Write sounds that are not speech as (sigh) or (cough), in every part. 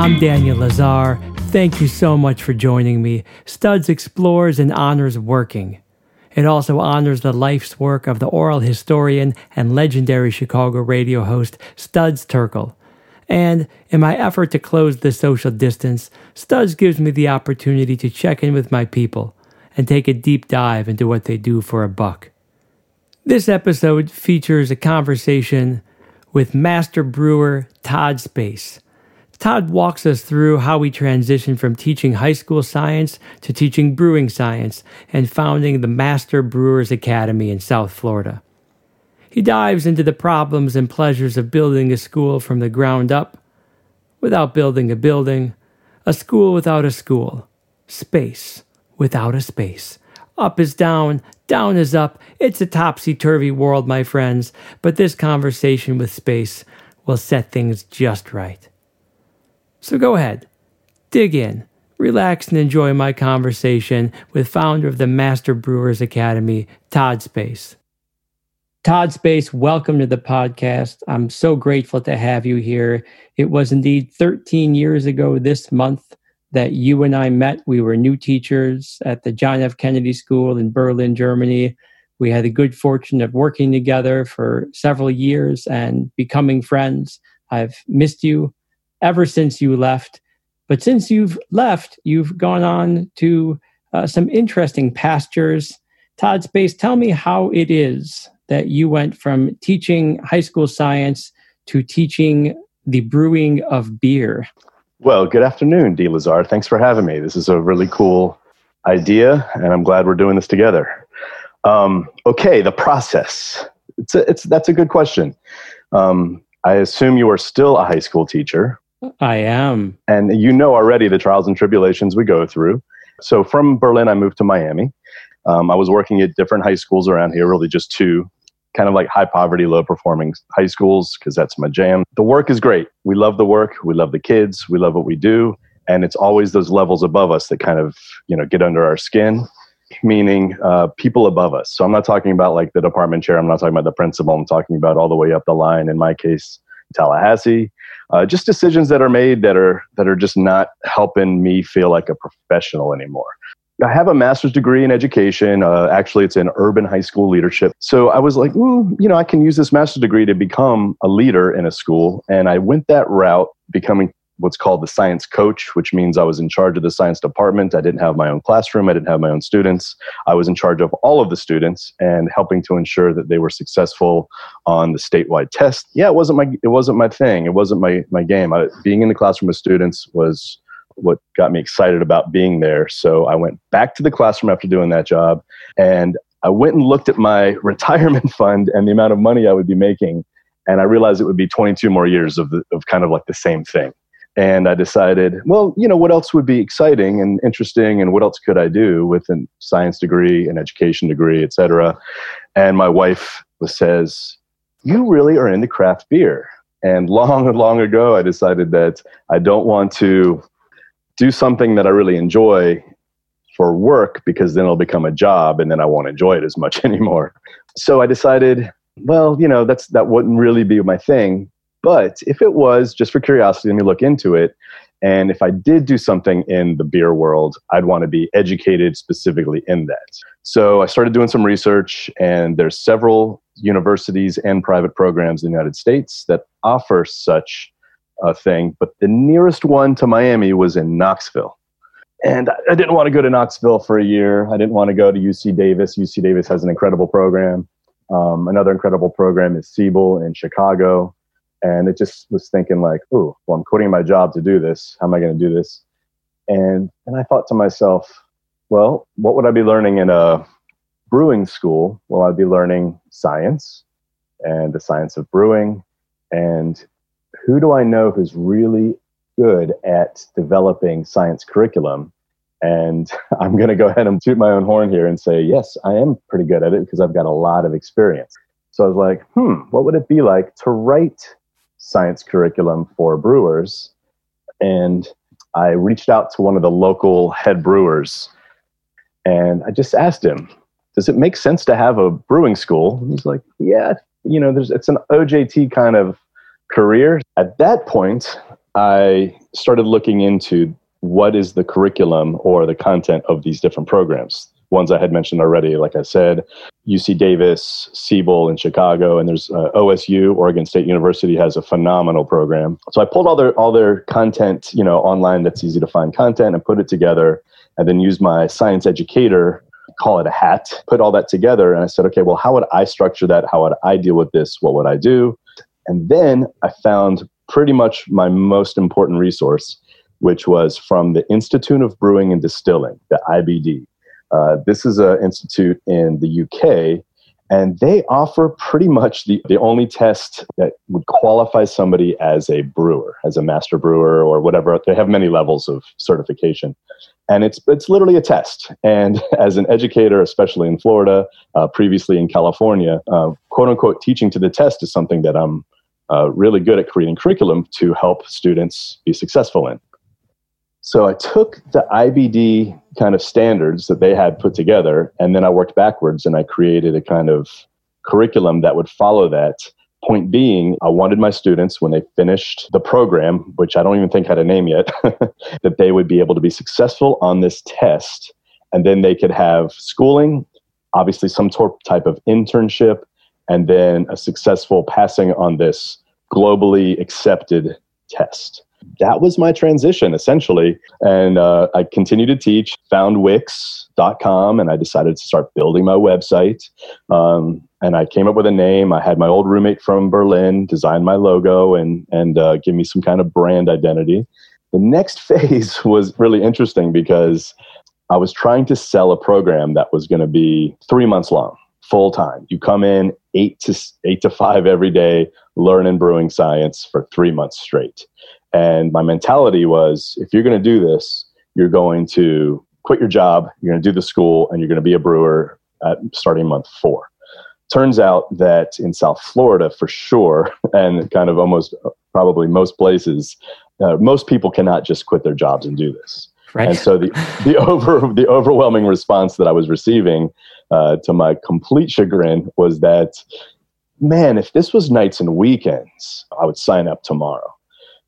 I'm Daniel Lazar. Thank you so much for joining me. Studs explores and honors working. It also honors the life's work of the oral historian and legendary Chicago radio host Studs Terkel. And in my effort to close the social distance, Studs gives me the opportunity to check in with my people and take a deep dive into what they do for a buck. This episode features a conversation with master brewer Todd Space. Todd walks us through how we transitioned from teaching high school science to teaching brewing science and founding the Master Brewers Academy in South Florida. He dives into the problems and pleasures of building a school from the ground up without building a building, a school without a school, space without a space. Up is down, down is up. It's a topsy turvy world, my friends, but this conversation with space will set things just right. So go ahead, dig in, relax, and enjoy my conversation with founder of the Master Brewers Academy, Todd Space. Todd Space, welcome to the podcast. I'm so grateful to have you here. It was indeed 13 years ago this month that you and I met. We were new teachers at the John F. Kennedy School in Berlin, Germany. We had the good fortune of working together for several years and becoming friends. I've missed you ever since you left. But since you've left, you've gone on to uh, some interesting pastures. Todd Space, tell me how it is that you went from teaching high school science to teaching the brewing of beer. Well, good afternoon, D. Lazar. Thanks for having me. This is a really cool idea, and I'm glad we're doing this together. Um, okay, the process. It's, a, it's that's a good question. Um, I assume you are still a high school teacher. I am, and you know already the trials and tribulations we go through. So from Berlin, I moved to Miami. Um, I was working at different high schools around here, really just two kind of like high poverty, low performing high schools because that's my jam. The work is great. We love the work. We love the kids. We love what we do. And it's always those levels above us that kind of, you know, get under our skin, meaning uh, people above us. So I'm not talking about like the department chair. I'm not talking about the principal. I'm talking about all the way up the line. In my case, Tallahassee. Uh, just decisions that are made that are that are just not helping me feel like a professional anymore. I have a master's degree in education. Uh, actually, it's in urban high school leadership. So I was like, mm, you know, I can use this master's degree to become a leader in a school. And I went that route, becoming what's called the science coach, which means I was in charge of the science department. I didn't have my own classroom. I didn't have my own students. I was in charge of all of the students and helping to ensure that they were successful on the statewide test. Yeah, it wasn't my it wasn't my thing. It wasn't my my game. I, being in the classroom with students was what got me excited about being there. So I went back to the classroom after doing that job and I went and looked at my (laughs) retirement fund and the amount of money I would be making. And I realized it would be 22 more years of, the, of kind of like the same thing. And I decided, well, you know, what else would be exciting and interesting and what else could I do with a science degree, an education degree, et cetera. And my wife says, you really are into craft beer. And long, (laughs) long ago, I decided that I don't want to do something that I really enjoy for work because then it'll become a job and then I won't enjoy it as much (laughs) anymore. So I decided, well, you know, that's that wouldn't really be my thing. But if it was, just for curiosity, let me look into it. And if I did do something in the beer world, I'd want to be educated specifically in that. So I started doing some research, and there's several universities and private programs in the United States that offer such a thing, but the nearest one to Miami was in Knoxville. And I didn't want to go to Knoxville for a year. I didn't want to go to UC Davis. UC Davis has an incredible program. Um, another incredible program is Siebel in Chicago. And it just was thinking like, oh, well, I'm quitting my job to do this. How am I going to do this? And and I thought to myself, well, what would I be learning in a brewing school? Well, I'd be learning science and the science of brewing and who do I know who's really good at developing science curriculum? And (laughs) I'm going to go ahead and toot my own horn here and say, yes, I am pretty good at it because I've got a lot of experience. So I was like, hmm, what would it be like to write science curriculum for brewers? And I reached out to one of the local head brewers and I just asked him, does it make sense to have a brewing school? he's like, yeah, you know, there's, it's an OJT kind of career. At that point, I started looking into what is the curriculum or the content of these different programs. Ones I had mentioned already, like I said, UC Davis, Siebel in Chicago, and there's uh, OSU, Oregon State University has a phenomenal program. So I pulled all their all their content, you know, online that's easy to find content and put it together, and then used my science educator call it a hat, put all that together. And I said, okay, well, how would I structure that? How would I deal with this? What would I do? And then I found pretty much my most important resource, which was from the Institute of Brewing and Distilling, the IBD. Uh, this is an institute in the UK, and they offer pretty much the, the only test that would qualify somebody as a brewer, as a master brewer or whatever. They have many levels of certification and it's it's literally a test. And (laughs) as an educator, especially in Florida, uh, previously in California, uh, quote unquote, teaching to the test is something that I'm uh, really good at creating curriculum to help students be successful in. So I took the IBD kind of standards that they had put together, and then I worked backwards and I created a kind of curriculum that would follow that Point being, I wanted my students, when they finished the program, which I don't even think had a name yet, (laughs) that they would be able to be successful on this test. And then they could have schooling, obviously, some type of internship, and then a successful passing on this globally accepted test. That was my transition essentially. And uh, I continued to teach, found Wix.com, and I decided to start building my website. Um, and I came up with a name. I had my old roommate from Berlin design my logo and and uh, give me some kind of brand identity. The next (laughs) phase was really interesting because I was trying to sell a program that was going to be three months long, full time. You come in eight to eight to five every day, learn in brewing science for three months straight. And my mentality was, if you're going to do this, you're going to quit your job, you're going to do the school, and you're going to be a brewer at starting month four turns out that in South Florida, for sure, (laughs) and kind of almost probably most places, uh, most people cannot just quit their jobs and do this. Right. And so the (laughs) the over the overwhelming response that I was receiving, uh, to my complete chagrin, was that, man, if this was nights and weekends, I would sign up tomorrow.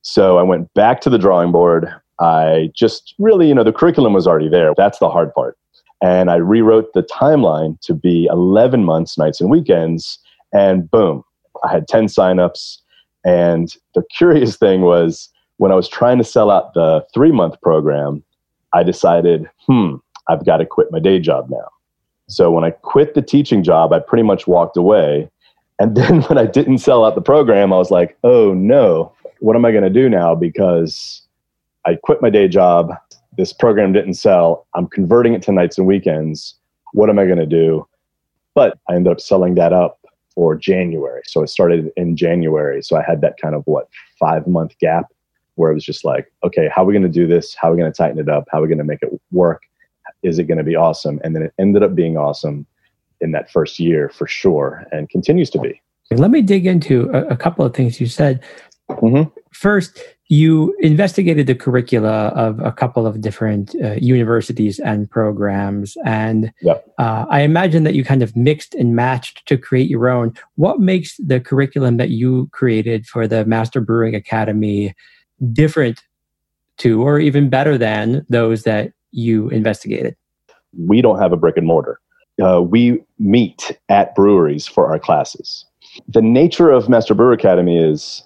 So I went back to the drawing board. I just really, you know, the curriculum was already there. That's the hard part. And I rewrote the timeline to be 11 months, nights and weekends. And boom, I had 10 signups. And the (laughs) curious thing was when I was trying to sell out the three month program, I decided, hmm, I've got to quit my day job now. So when I quit the teaching job, I pretty much walked away. And (laughs) then when I didn't sell out the program, I was like, oh no, what am I going to do now? Because I quit my day job this program didn't sell. I'm converting it to nights and weekends. What am I going to do? But I ended up selling that up for January. So it started in January. So I had that kind of what five month gap where it was just like, okay, how are we going to do this? How are we going to tighten it up? How are we going to make it work? Is it going to be awesome? And then it ended up being awesome in that first year for sure and continues to be. Let me dig into a, a couple of things you said. Mm-hmm. First, you investigated the curricula of a couple of different uh, universities and programs and yep. uh, i imagine that you kind of mixed and matched to create your own what makes the curriculum that you created for the master brewing academy different to or even better than those that you investigated we don't have a brick and mortar uh, we meet at breweries for our classes the nature of master brewer academy is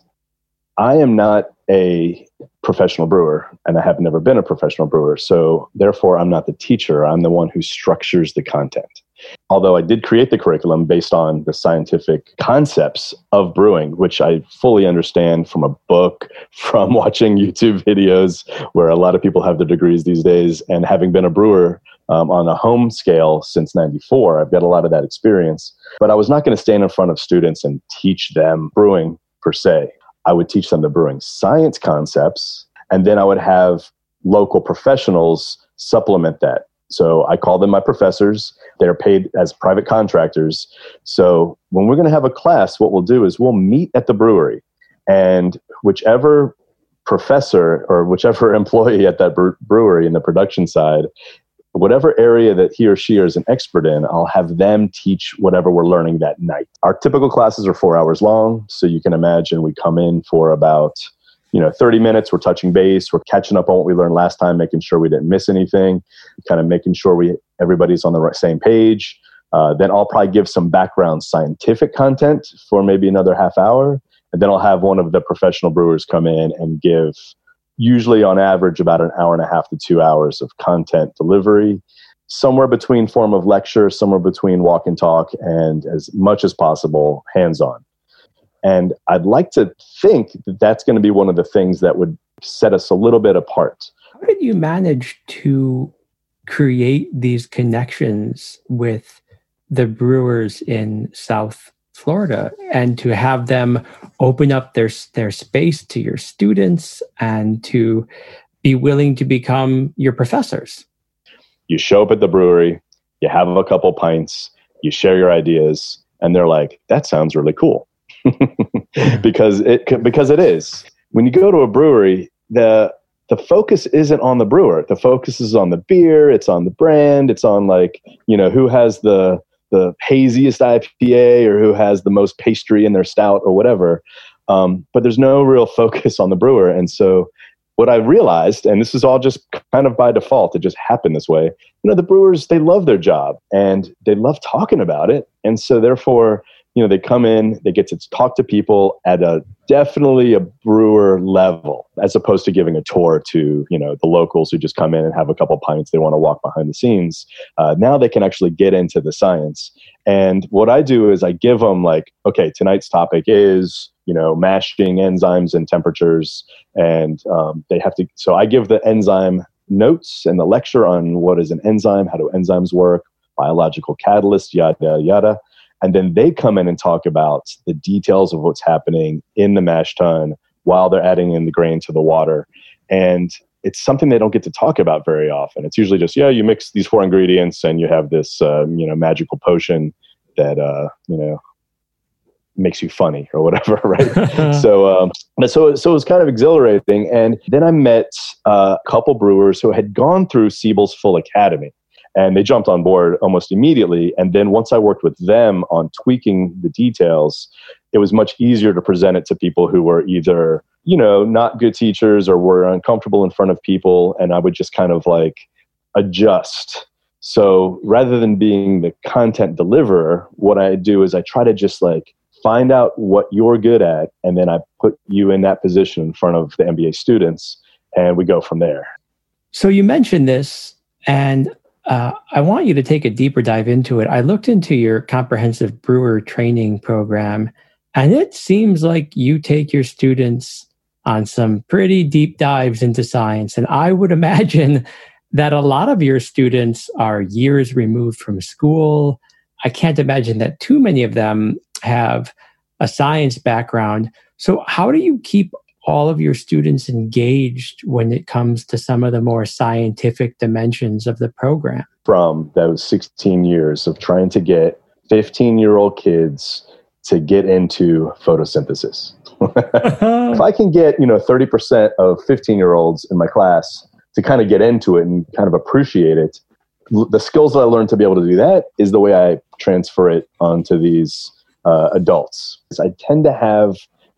i am not a professional brewer and I have never been a professional brewer. So therefore, I'm not the teacher. I'm the one who structures the content. Although I did create the curriculum based on the scientific concepts of brewing, which I fully understand from a book, (laughs) from watching YouTube videos where a lot of people have their degrees these days, and having been a brewer um, on a home scale since 94, I've got a lot of that experience. But I was not going to stand in front of students and teach them brewing per se. I would teach them the brewing science concepts, and then I would have local professionals supplement that. So I call them my professors. They're paid as private contractors. So when we're going to have a class, what we'll do is we'll meet at the brewery, and whichever professor or whichever (laughs) employee at that brewery in the production side whatever area that he or she is an expert in, I'll have them teach whatever we're learning that night. Our typical classes are four hours long. So you can imagine we come in for about you know 30 minutes we're touching base we're catching up on what we learned last time making sure we didn't miss anything kind of making sure we everybody's on the right, same page uh, then i'll probably give some background scientific content for maybe another half hour and then i'll have one of the professional brewers come in and give usually on average about an hour and a half to two hours of content delivery somewhere between form of lecture somewhere between walk and talk and as much as possible hands on and I'd like to think that that's going to be one of the things that would set us a little bit apart. How did you manage to create these connections with the brewers in South Florida and to have them open up their their space to your students and to be willing to become your professors? You show up at the brewery, you have a couple pints, you share your ideas, and they're like, "That sounds really cool." (laughs) because it because it is. When you go to a brewery, the the focus isn't on the brewer. The focus is on the beer. It's on the brand. It's on like you know who has the the haziest IPA or who has the most pastry in their stout or whatever. Um, but there's no real (laughs) focus on the brewer. And so what I realized, and this is all just kind of by default, it just happened this way. You know, the brewers they love their job and they love talking about it, and so therefore you know they come in they get to talk to people at a definitely a brewer level as opposed to giving a tour to you know the locals who just come in and have a couple pints they want to walk behind the scenes. Uh, now they can actually get into the science. And what i do is i give them like okay tonight's topic is you know mashing enzymes and temperatures and um, they have to so i give the enzyme notes and the lecture on what is an enzyme how do enzymes work biological catalyst yada yada and then they come in and talk about the details of what's happening in the mash tun while they're adding in the grain to the water. And it's something they don't get to talk about very often. It's usually just, yeah, you mix these four ingredients and you have this, uh, you know, magical potion that, uh, you know, makes you funny or whatever, (laughs) right? (laughs) so, um, so, so it was kind of exhilarating. And then I met uh, a couple brewers who had gone through Siebel's Full Academy and they jumped on board almost immediately. And then once i worked with them on tweaking the details it was much easier to present it to people who were either you know not good teachers or were uncomfortable in front of people. And i would just kind of like adjust. So rather than being the content deliverer what i do is i try to just like find out what you're good at and then i put you in that position in front of the mba students and we go from there. So you mentioned this and uh, I want you to take a deeper dive into it. I looked into your comprehensive brewer training program, and it seems like you take your students on some pretty deep dives into science. And I would (laughs) imagine that a lot of your students are years removed from school. I can't imagine that too many of them have a science background. So, how do you keep all of your students engaged when it comes to some of the more scientific dimensions of the program? From those 16 years of trying to get 15 year old kids to get into photosynthesis. (laughs) if I can get, you know, 30% of 15 year olds in my class to kind of get into it and kind of appreciate it, the skills that I learned to be able to do that is the way I transfer it onto these uh, adults. I tend to have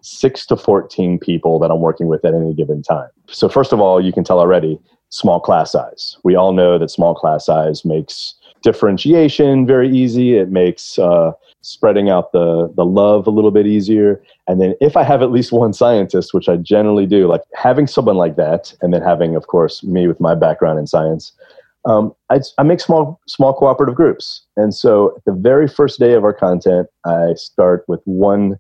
six to 14 people that I'm working with at any given time. So, first of all, you can tell already small class size. We all know that small class size makes differentiation very easy. It makes uh, spreading out the, the love a little bit easier. And then, if I have at least one scientist, which I generally do, like having someone like that, and then having, of course, me with my background in science. Um, I, I make small small cooperative groups, and so at the very first day of our content, I start with one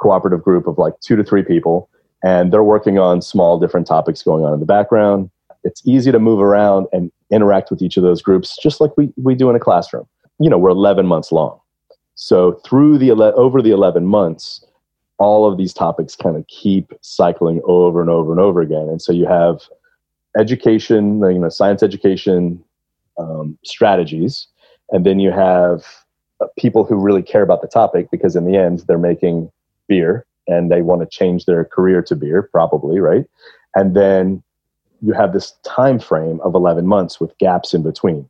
cooperative group of like two to three people, and they're working on small different topics going on in the background. It's easy to move around and interact with each of those groups just like we, we do in a classroom. You know, we're 11 months long. So through the ele- over the 11 months, all of these topics kind of keep cycling over and over and over again. And so you have education, you know, science education um, strategies, and then you have uh, people who really care about the topic because in the end they're making beer and they want to change their career to beer probably right and then you have this time frame of 11 months with gaps in between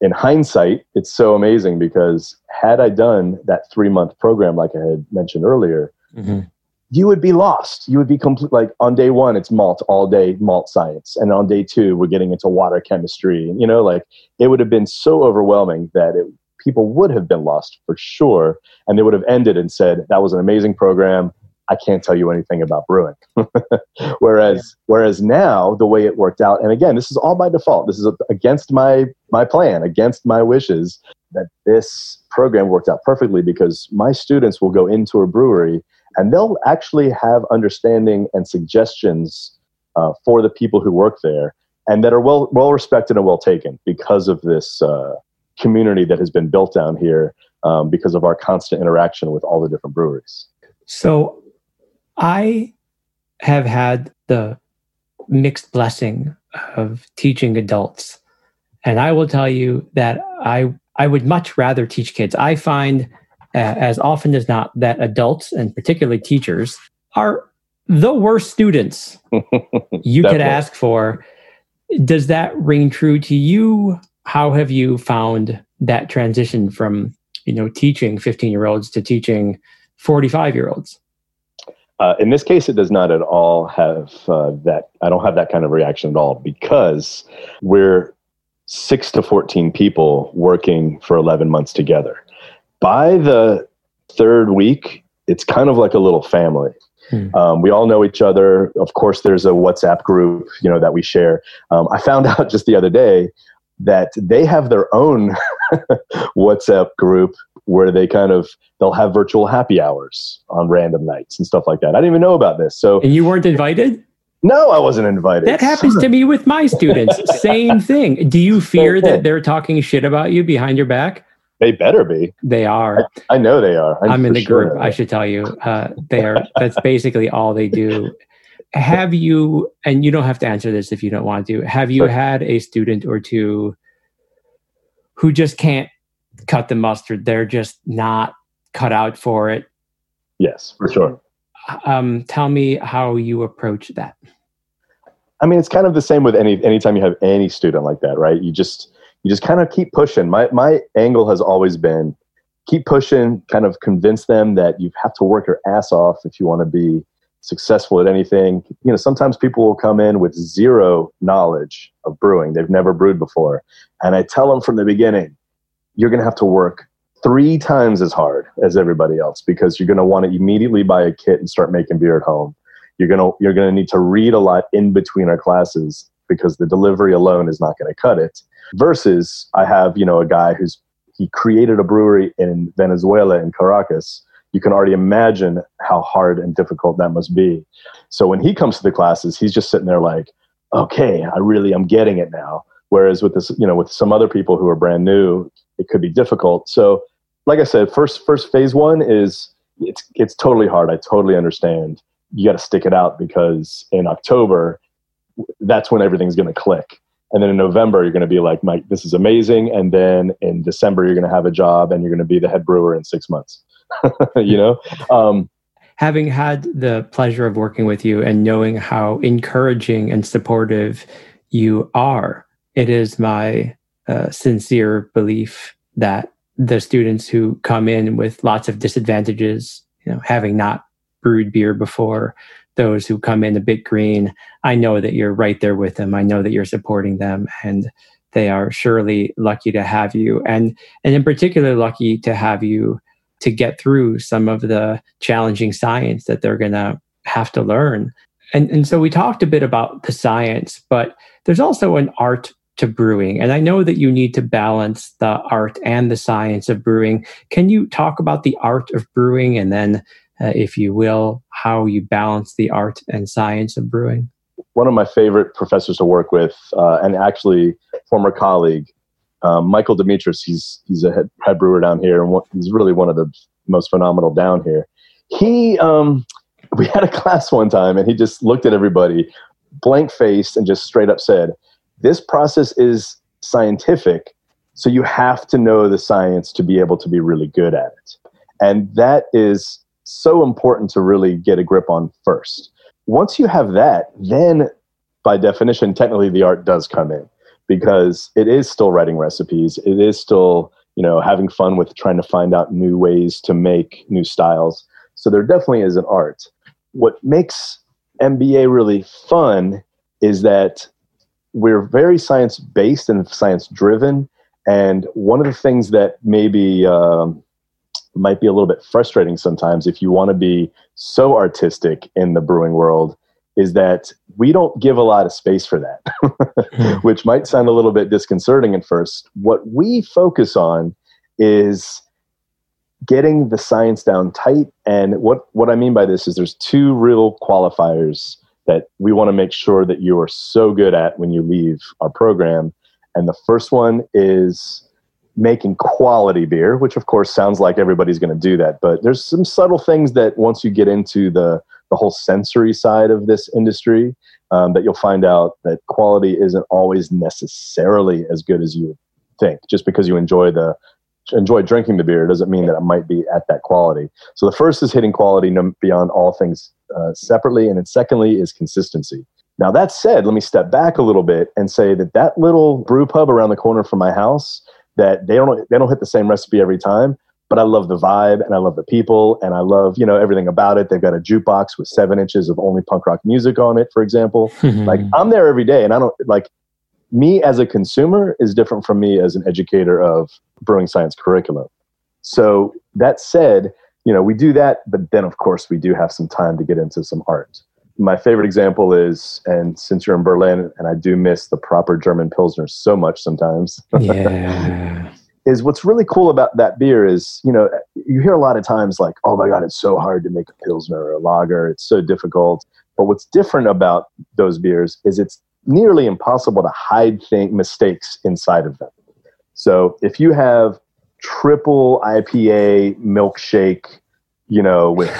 in hindsight it's so amazing because had i done that three month program like i had mentioned earlier mm-hmm. you would be lost. You would be complete. Like on day one, it's malt all day, malt science, and on day two, we're getting into water chemistry. You know, like it would have been so overwhelming that it, people would have been lost for sure, and they would have ended and said that was an amazing program. I can't tell you anything about brewing. (laughs) whereas, yeah. whereas now the way it worked out, and again, this is all by default. This is against my my plan, against my wishes. That this program worked out perfectly because my students will go into a brewery and they'll actually have understanding and suggestions uh, for the people who work there and that are well well respected and well taken because of this uh, community that has been built down here um, because of our constant interaction with all the different breweries. So, I have had the mixed blessing of teaching adults, and I will tell you that I I would much rather teach kids. I find uh, as often as not that adults and particularly teachers are the worst students (laughs) you could ask for. Does that ring true to you? How have you found that transition from you know teaching 15 year olds to teaching 45 year olds? Uh, in this case, it does not at all have uh, that. I don't have that kind of reaction at all because we're six to 14 people working for 11 months together by the third week, it's kind of like a little family. Hmm. Um, we all know each other. Of course, there's a WhatsApp group, you know, that we share. Um, I found (laughs) out just the other day that they have their own (laughs) WhatsApp group where they kind of they'll have virtual happy hours on random nights and stuff like that. I didn't even know about this. So and you weren't invited? No, I wasn't invited. That happens to me with my students. (laughs) Same thing. Do you fear that they're talking shit about you behind your back? They better be. They are. I, I know they are. I'm, I'm in the sure group. I should tell you, uh, they are. that's basically all they do. Have you? And you don't have to answer this if you don't want to. Have you had a student or two who just can't cut the mustard? They're just not cut out for it. Yes, for sure. Um, tell me how you approach that. I mean, it's kind of the same with any anytime you have any student like that, right? You just you just kind of keep pushing. My my angle has always been keep pushing, kind of convince them that you have to work your ass off if you want to be successful at anything. You know, sometimes people will come in with zero knowledge of brewing. They've never brewed before. And I tell them from the beginning, you're going to have to work three times as hard as everybody else because you're going to want to immediately buy a kit and start making beer at home. You're going to you're going to need to read a lot in between our classes because the delivery alone is not going to cut it versus I have, you know, a guy who's he created a brewery in Venezuela in Caracas. You can already imagine how hard and difficult that must be. So when he comes to the classes, he's just sitting there like, okay, I really am getting it now. Whereas with this, you know, with some other people who are brand new, it could be difficult. So like I said, first first phase one is it's it's totally hard. I totally understand. You got to stick it out because in October, that's when everything's going to click and then in november you're going to be like mike this is amazing. And then in december you're going to have a job and you're going to be the head brewer in six months. (laughs) You know? Um, having had the pleasure of working with you and knowing how encouraging and supportive you are it is my uh, sincere belief that the students who come in with lots of disadvantages you know having not brewed beer before those who come in a bit green, I know that you're right there with them. I know that you're supporting them and they are surely lucky to have you and and in particular lucky to have you to get through some of the challenging science that they're going to have to learn. And and so we talked a bit about the science, but there's also an art to brewing. And I know that you need to balance the art and the science of brewing. Can you talk about the art of brewing and then uh, if you will, how you balance the art and science of brewing? One of my favorite professors to work with, uh, and actually former colleague, um, Michael Demetris. He's he's a head, head brewer down here, and he's really one of the most phenomenal down here. He, um, we had a class one time, and he just looked at everybody, blank faced, and just straight up said, "This process is scientific, so you have to know the science to be able to be really good at it." And that is so important to really get a grip on first. Once you have that, then by definition, technically the art does come in because it is still writing recipes. It is still, you know, having fun with trying to find out new ways to make new styles. So there definitely is an art. what makes MBA really fun is that we're very science based and science driven. And one of the things that maybe um, might be a little bit frustrating sometimes if you want to be so artistic in the brewing world is that we don't give a lot of space for that, (laughs) hmm. which might sound a little bit disconcerting at first. What we focus on is getting the science down tight. And what, what I mean by this is there's two real qualifiers that we want to make sure that you are so good at when you leave our program. And the first one is making quality beer, which of course sounds like everybody's going to do that. But there's some subtle things that once you get into the, the whole sensory side of this industry, um, that you'll find out that quality isn't always necessarily as good as you think. Just because you enjoy the enjoy drinking the beer doesn't mean that it might be at that quality. So the first is hitting quality beyond all things uh, separately, and then secondly is consistency. Now that said, let me step back a little bit and say that that little brew pub around the corner from my house that they don't they don't hit the same recipe every time, but I love the vibe and I love the people and I love you know everything about it. They've got a jukebox with seven inches of only punk rock music on it, for example. (laughs) like I'm there every day, and I don't like me as a consumer is different from me as an educator of brewing science curriculum. So that said, you know, we do that, but then of course we do have some time to get into some art. My favorite example is, and since you're in Berlin, and I do miss the proper German Pilsner so much sometimes. Yeah. (laughs) is what's really cool about that beer is, you know, you hear a lot of times like, oh my God, it's so hard to make a Pilsner or a lager. It's so difficult. But what's different about those beers is it's nearly impossible to hide thing, mistakes inside of them. So if you have triple IPA milkshake, you know, with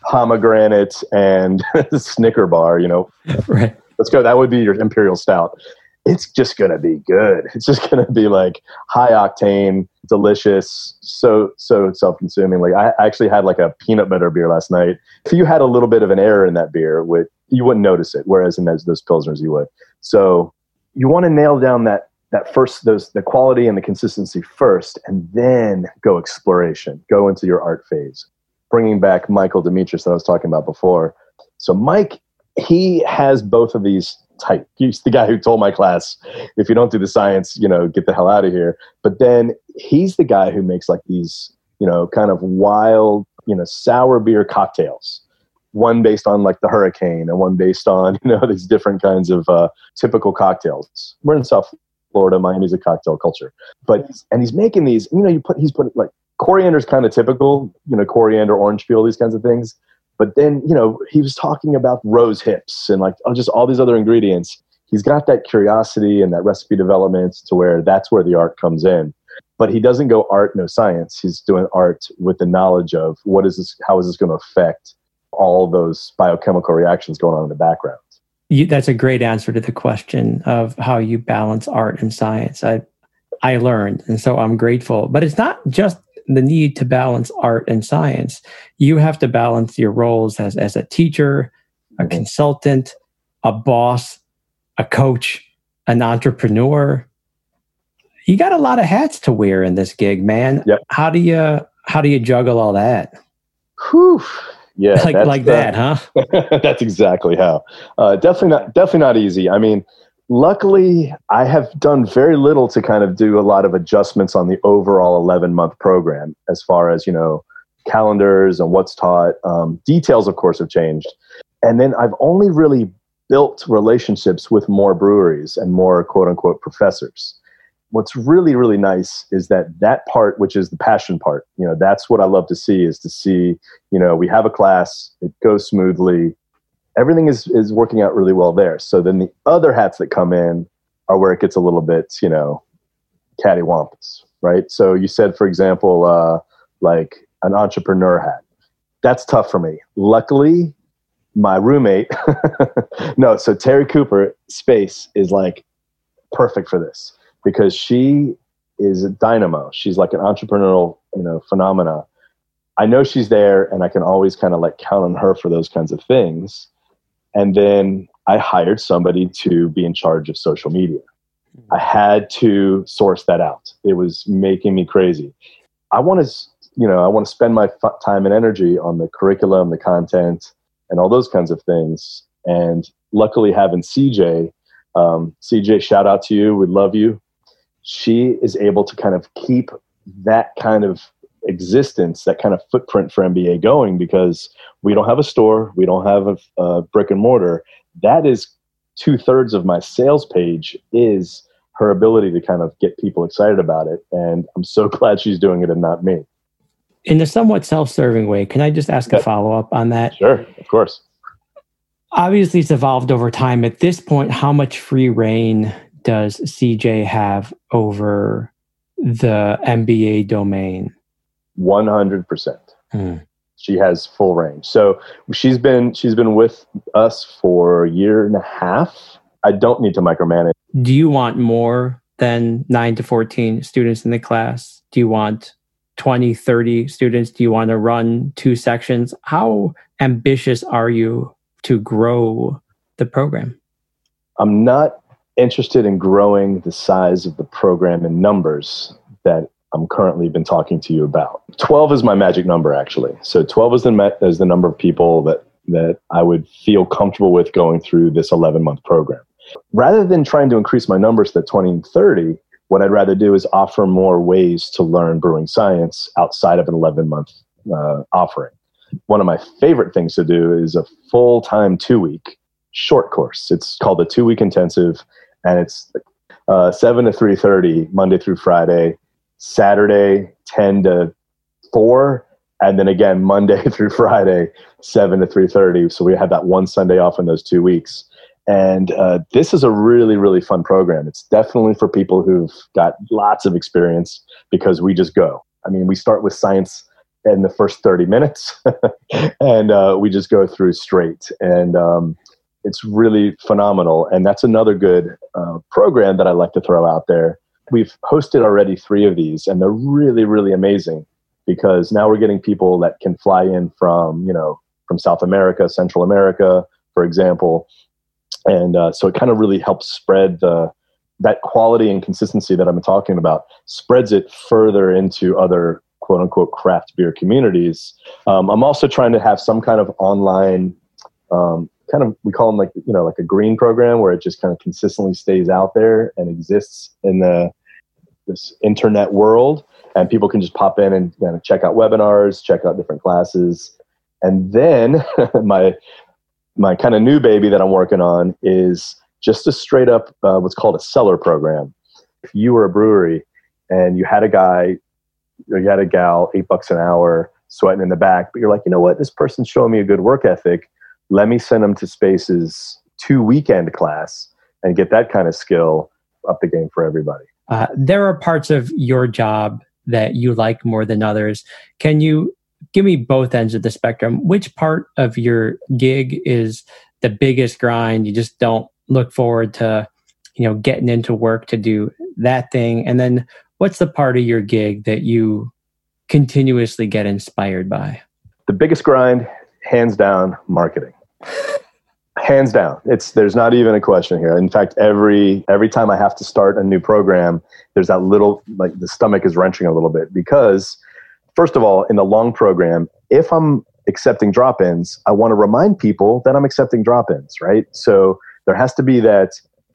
(laughs) pomegranate and (laughs) Snicker bar, you know, right. Let's go. That would be your imperial stout. It's just going to be good. It's just going to be like high octane, delicious, so so self-consuming. Like I actually had like a peanut butter beer last night. If you had a little bit of an error in that beer, with you wouldn't notice it. Whereas in those, those pilsners, you would. So you want to nail down that that first those the quality and the consistency first, and then go exploration. Go into your art phase. Bringing back Michael Demetrius that I was talking about before. So Mike, he has both of these type. He's the guy who told my class, if you don't do the science, you know, get the hell out of here. But then he's the guy who makes like these, you know, kind of wild, you know, sour beer cocktails one based on like the hurricane and one based on (laughs) you know these different kinds of uh, typical cocktails we're in south florida miami's a cocktail culture but and he's making these you know you put he's putting like coriander's kind of typical you know coriander orange peel these kinds of things but then you know he was talking about rose hips and like oh, just all these other ingredients he's got that curiosity and that recipe development to where that's where the art comes in but he doesn't go art no science he's doing art with the knowledge of what is this how is this going to affect all those biochemical reactions going on in the background. You, that's a great answer to the question of how you balance art and science. I I learned, and so I'm grateful. But it's not just the need to balance art and science. You have to balance your roles as as a teacher, a mm-hmm. consultant, a boss, a coach, an entrepreneur. You got a lot of hats to wear in this gig, man. Yep. How do you how do you juggle all that? Whew yeah, (laughs) like like that, huh? (laughs) that's exactly how. Uh, definitely not. Definitely not easy. I mean, luckily, I have done very little to kind of do a lot of adjustments on the overall eleven month program, as far as you know, calendars and what's taught. Um, details, of course, have changed, and then I've only really built relationships with more breweries and more quote unquote professors what's really really nice is that that part which is the passion part you know that's what i love to see is to see you know we have a class it goes smoothly everything is is working out really well there so then the other hats that come in are where it gets a little bit you know cattywampus right so you said for example uh, like an entrepreneur hat that's tough for me luckily my roommate (laughs) no so terry cooper space is like perfect for this because she is a dynamo. She's like an entrepreneurial, you know, phenomena. I know she's there and I can always kind of like count on her for those kinds of things. And then I hired somebody to be in charge of social media. Mm-hmm. I had to source that out. It was making me crazy. I want to, you know, I want to spend my time and energy on the curriculum, the content, and all those kinds of things. And luckily, having CJ, um, CJ, shout out to you. We love you. She is able to kind of keep that kind of existence, that kind of footprint for MBA going because we don't have a store, we don't have a, a brick and mortar. That is two thirds of my sales page is her ability to kind of get people excited about it. And I'm so (laughs) glad she's doing it and not me. In a somewhat self serving way, can I just ask a follow up on that? Sure, of course. Obviously, it's evolved over time. At this point, how much free rein does CJ have over the MBA domain? 100%. Hmm. She has full range. So she's been she's been with us for a year and a half. I don't need to micromanage. Do you want more than 9 to 14 students in the class? Do you want 20, 30 students? Do you want to run two sections? How ambitious are you to grow the program? I'm not interested in growing the size of the program in numbers that I'm currently been talking to you about. 12 is my magic number, actually. So 12 is the, is the number of people that, that I would feel comfortable with going through this 11 month program. Rather than trying to increase my numbers to 20 and 30, what I'd rather do is offer more ways to learn brewing science outside of an 11 month uh, offering. One of my favorite things to do is a full time two week short course. It's called the two week intensive, and it's uh, 7 to 3.30 monday through friday Saturday 10 to 4 and then again Monday (laughs) through Friday 7 to 3:30 so we have that one Sunday off in those 2 weeks. And uh, this is a really really fun program. It's definitely for people who've got lots of experience because we just go. I mean we start with science in the first 30 minutes (laughs) and uh, we just go through straight. And um, it's really phenomenal. And that's another good uh, program that i like to throw out there we've hosted already three of these, and they're really, really amazing because now we're getting people that can fly in from, you know, from South America, Central America, for example, and uh, so it kind of really helps spread the that quality and consistency that I'm talking about spreads it further into other quote unquote craft beer communities. Um, I'm also trying to have some kind of online, um, kind of we call them like you know like a green program where it just kind of consistently stays out there and exists in the this internet world, and people can just pop in and you know, check out webinars, check out different classes, and then (laughs) my my kind of new baby that I'm working on is just a straight up uh, what's called a cellar program. If you were a brewery and you had a guy or you had a gal, eight bucks an hour, sweating in the back, but you're like, you know what, this person's showing me a good work ethic. Let me send them to Spaces two weekend class and get that kind of skill up the game for everybody. Uh, there are parts of your job that you like more than others. Can you give me both ends of the spectrum? Which part of your gig is the biggest grind? You just don't look forward to, you know, getting into work to do that thing. And then what's the part of your gig that you continuously get inspired by? The biggest grind, hands down, marketing hands down it's there's not even a question here. In fact every every time i have to start a new program there's that little like the stomach is wrenching a little bit because first of all in the long program if i'm accepting drop-ins i want to remind people that i'm accepting drop-ins right? So there has to be that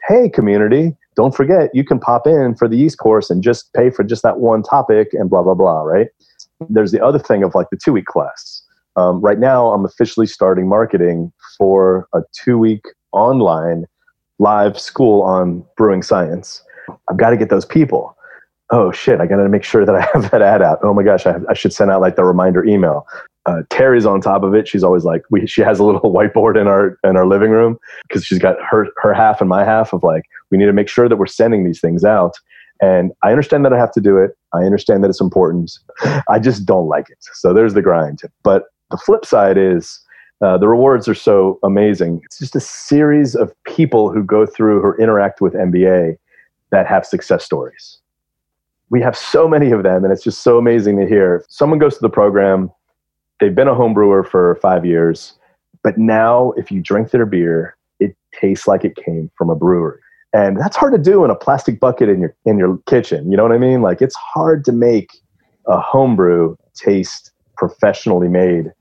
hey community don't forget you can pop in for the east course and just pay for just that one topic and blah blah blah right? There's the other thing of like the two week class um, right now, I'm officially starting marketing for a two week online live school on brewing science. I've got to get those people. Oh shit, I got to make sure that I (laughs) have that ad out. Oh my gosh, I, have, I should send out like the reminder email. Uh, Terry's on top of it. She's always like, we, she has a little (laughs) whiteboard in our in our living room because she's got her her half and my half of like, we need to make sure that we're sending these things out. And I understand that I have to do it. I understand that it's important. (laughs) I just don't like it. So there's the grind. But the flip side is uh, the rewards are so amazing. It's just a series of people who go through or interact with MBA that have success stories. We have so many of them, and it's just so amazing to hear. Someone goes to the program, they've been a home brewer for five years, but now if you drink their beer, it tastes like it came from a brewery. And that's hard to do in a plastic bucket in your in your kitchen. You know what I mean? Like it's hard to make a home brew taste professionally made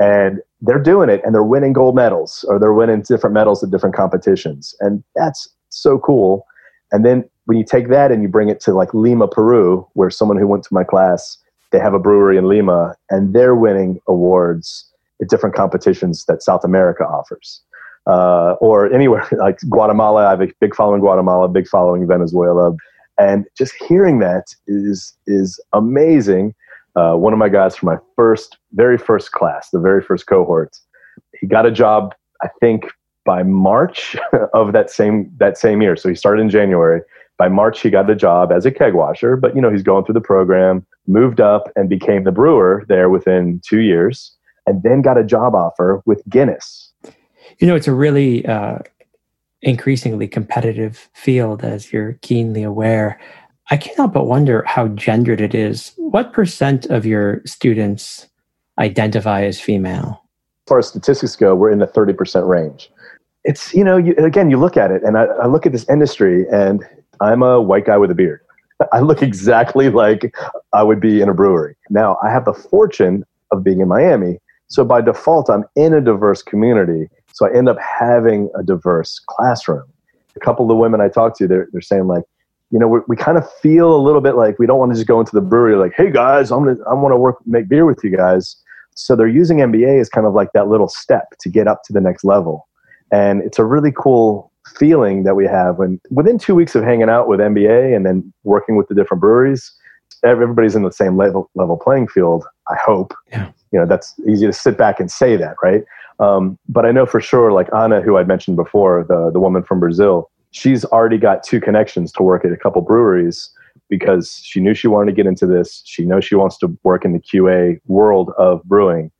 and they're doing it and they're winning gold medals or they're winning different medals at different competitions. And that's so cool. And then when you take that and you bring it to like Lima, Peru, where someone who went to my class, they have a brewery in Lima and they're winning awards at different competitions that South America offers. Uh, or anywhere (laughs) like Guatemala, I have a big following Guatemala, big following Venezuela, and just hearing that is is amazing. Uh, one of my guys from my first, very first class, the very first cohort, he got a job, I think, by March (laughs) of that same that same year. So he started in January. By March, he got a job as a keg washer, but you know he's going through the program, moved up, and became the brewer there within two years, and then got a job offer with Guinness. You know, it's a really uh, increasingly competitive field, as you're keenly aware. I can't help but wonder how gendered it is. What percent of your students identify as female? As far as statistics go, we're in the 30% range it's you know you, again you look at it and I, I look at this industry and i'm a white guy with a beard (laughs) i look exactly like i would be in a brewery now i have the fortune of being in miami so by default i'm in a diverse community so i end up having a diverse classroom a couple of the women i talk to they're, they're saying like you know we we kind of feel a little bit like we don't want to just go into the brewery like hey guys i'm gonna i want to work make beer with you guys so they're using mba as kind of like that little step to get up to the next level and it's a really cool feeling that we have when within two weeks of hanging out with MBA and then working with the different breweries, everybody's in the same level level playing field. I hope. Yeah. You know, that's easy to sit back and say that, right? Um, but I know for sure, like Anna, who I'd mentioned before, the the woman from Brazil, she's already got two connections to work at a couple breweries because she knew she wanted to get into this. She knows she wants to work in the QA world of brewing,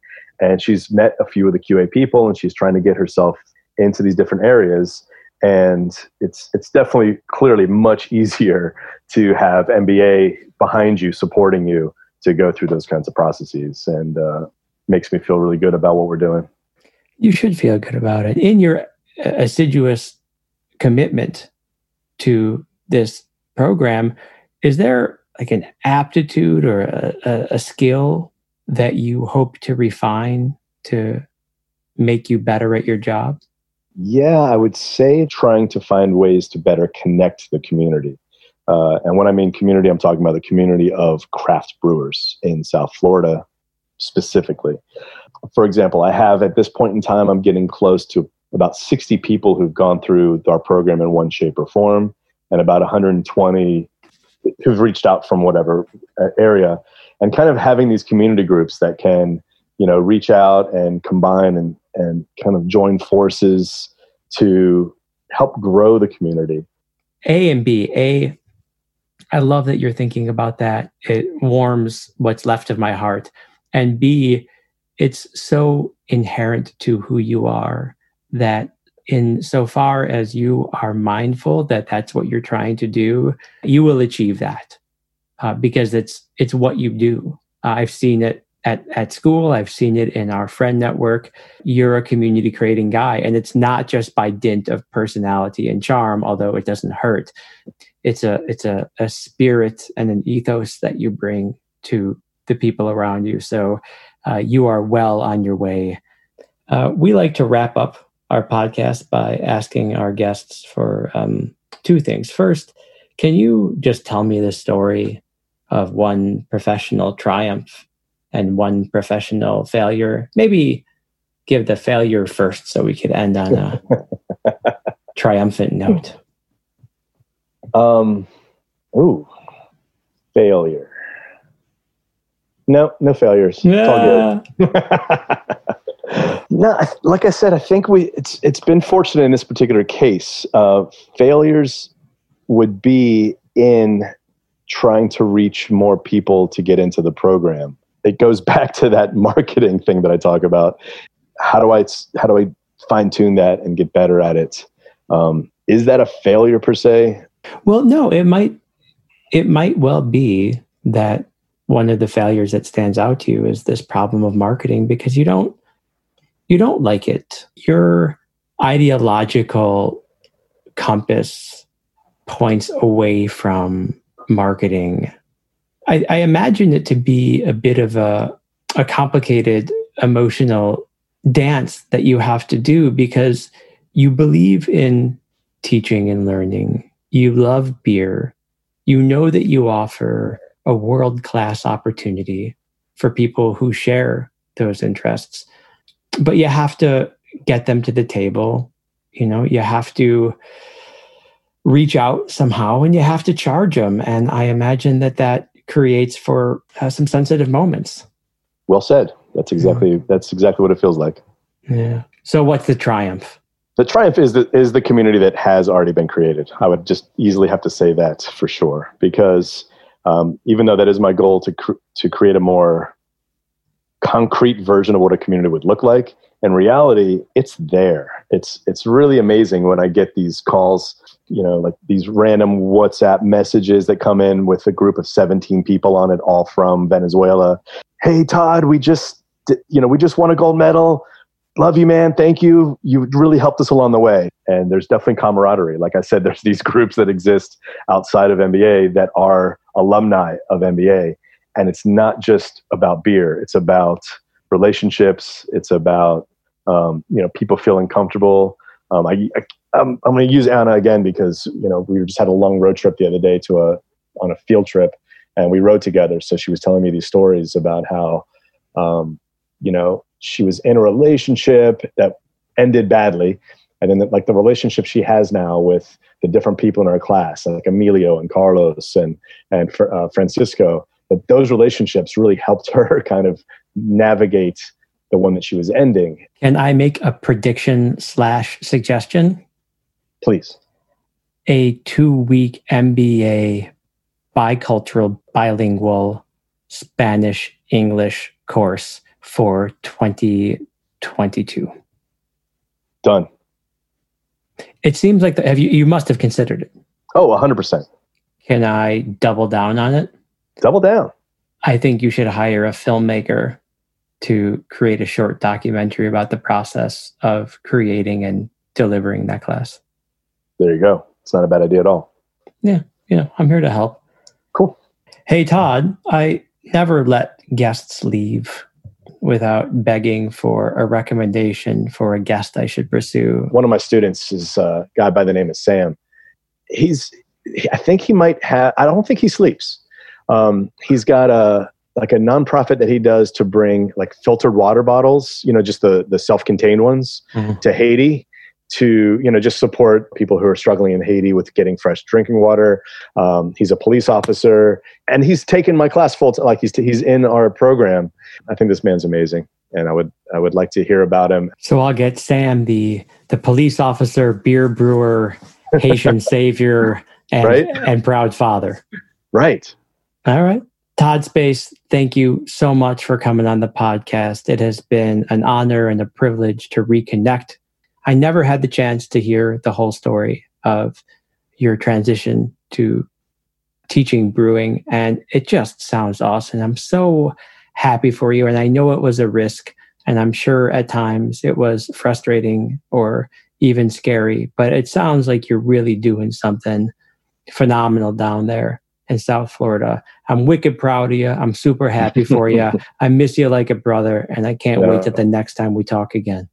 and she's met a few of the QA people, and she's trying to get herself into these different areas. And it's it's definitely clearly much (laughs) easier to have MBA behind you supporting you to go through those kinds of processes. And uh, makes me feel really good about what we're doing. You should feel good about it. In your assiduous commitment to this program is there like an aptitude or a, a, a skill that you hope to refine to make you better at your job yeah, I would say trying to find ways to better connect the community. Uh, and when I mean community, I'm talking about the community of craft brewers in South Florida specifically. For example, I have at this point in time, I'm getting close to about 60 people who've gone through our program in one shape or form, and about 120 who've reached out from whatever uh, area, and kind of having these community groups that can, you know, reach out and combine and and kind of join forces to help grow the community. A and B. A, I love that you're thinking about that. It warms what's left of my heart. And B, it's so inherent to who you are that in so far as you are mindful that that's what you're trying to do, you will achieve that uh, because it's it's what you do. Uh, I've seen it at, at school. I've seen it in our friend network. You're a community creating guy. And it's not just by dint of personality and charm, although it doesn't hurt. It's a it's a, a spirit and an ethos that you bring to the people around you. So uh, you are well on your way. Uh, we like to wrap up our podcast by asking our guests for um, two things. First, can you just tell me the story of one professional triumph and one professional failure. Maybe give the failure first so we could end on a (laughs) triumphant note. Um, ooh, failure. No, no failures. Yeah. (laughs) no, like I said, I think we it's it's been fortunate in this particular case. Uh, failures would be in trying to reach more people to get into the program it goes (laughs) back to that marketing thing that I talk about. How do I how do I fine tune that and get better at it? Um, is that a failure per se? Well, no. It might it might well be that one of the failures that stands out to you is this problem of marketing because you don't you don't like it. Your ideological compass points away from marketing I, I imagine it to be a bit of a, a complicated emotional dance that you have to do because you believe in teaching and learning. You love beer. You know that you offer a world class opportunity for people who share those interests. But you have to get them to the table. You know, you have to reach out somehow and you have to charge them. And I imagine that that creates for uh, some sensitive moments. Well said. That's exactly yeah. that's exactly what it feels like. Yeah. So what's the triumph? The triumph is the is the community that has already been created. I would just easily have to say that for sure because um, even though that is my goal to cr- to create a more concrete version of what a community would look like, in reality, it's there. It's it's really amazing when I get these calls, you know, like these random WhatsApp messages that come in with a group of 17 people on it, all from Venezuela. Hey Todd, we just you know we just won a gold medal. Love you, man. Thank you. You really helped us along the way. And there's definitely camaraderie. Like I said, (laughs) there's these groups that exist outside of MBA that are alumni of MBA. And it's not just about beer. It's about relationships. It's about um, you know people feeling comfortable. Um, I, I I'm, I'm going to use Anna again because you know we just had a long road trip the other day to a on a field trip, and we rode together. So she was telling me these stories about how um, you know she was in a relationship that ended badly, and then the, like the relationship she has now with the different people in our class, like Emilio and Carlos and and uh, Francisco, that those relationships really helped (laughs) her kind of navigate the one that she was ending. Can I make a prediction slash suggestion? Please. A two week MBA bicultural bilingual Spanish English course for 2022. Done. It seems like the, have you you must have considered it. Oh, 100%. Can I double down on it? Double down. I think you should hire a filmmaker to create a short documentary about the process of creating and delivering that class. There you go. It's not a bad idea at all. Yeah, you know, I'm here to help. Cool. Hey Todd, I never let guests leave without begging for a recommendation for a guest I should pursue. One of my students is a guy by the name of Sam. He's, I think he might have, I don't think he sleeps. Um, he's got a, like a nonprofit that he does to bring like filtered water bottles, you know, just the the self-contained ones mm-hmm. to Haiti to you know just support people who are struggling in Haiti with getting fresh drinking water. Um, he's a police officer, and he's taken my class full. T- like he's t- he's in our program. I think this man's amazing, and I would I would like to hear about him. So I'll get Sam, the the police officer, beer brewer, Haitian (laughs) savior, and right? and proud father. Right. All right. Todd Space, thank you so much for coming on the podcast. It has been an honor and a privilege to reconnect. I never had the chance to hear the whole story of your transition to teaching brewing, and it just sounds awesome. I'm so happy for you, and I know it was a risk, and I'm sure at times it was frustrating or even scary, but it sounds like you're really doing something phenomenal down there in South Florida. I'm wicked proud of you. I'm super happy for you. (laughs) I miss you like a brother, and I can't wait till the next time we talk again.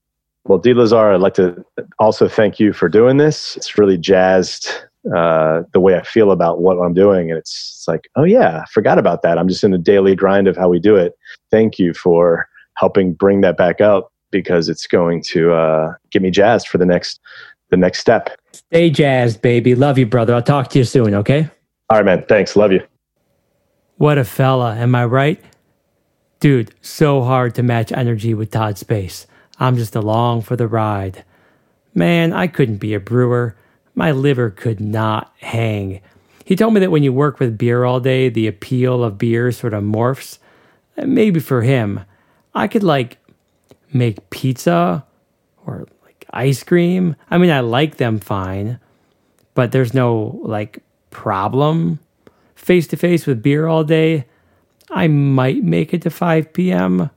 Well, D. Lazar, I'd like to also thank you for doing this. It's really jazzed uh, the way I feel about what I'm doing. And it's, it's like, oh, yeah, I forgot about that. I'm just in the daily grind of how we do it. Thank you for helping bring that back up because it's going to uh, get me jazzed for the next the next step. Stay jazzed, baby. Love you, brother. I'll talk to you soon, okay? All right, man. Thanks. Love you. What a fella. Am I right? Dude, so hard to match energy with Todd Space. I'm just along for the ride. Man, I couldn't be a brewer. My liver could not hang. He told me that when you work with beer all day, the appeal of beer sort of morphs. Maybe for him, I could like make pizza or like ice cream. I mean, I like them fine, but there's no like problem. Face to face with beer all day, I might make it to 5 p.m.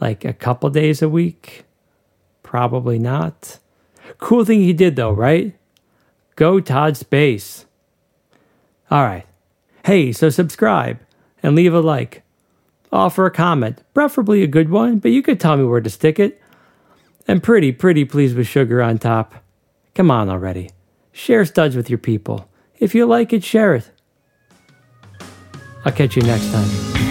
like a couple days a week. Probably not. Cool thing he did though, right? Go Todd Space. All right. Hey, so subscribe and leave a like. Offer a comment, preferably a good one, but you could tell me where to stick it. And pretty, pretty pleased with sugar on top. Come on already. Share studs with your people. If you like it, share it. I'll catch you next time.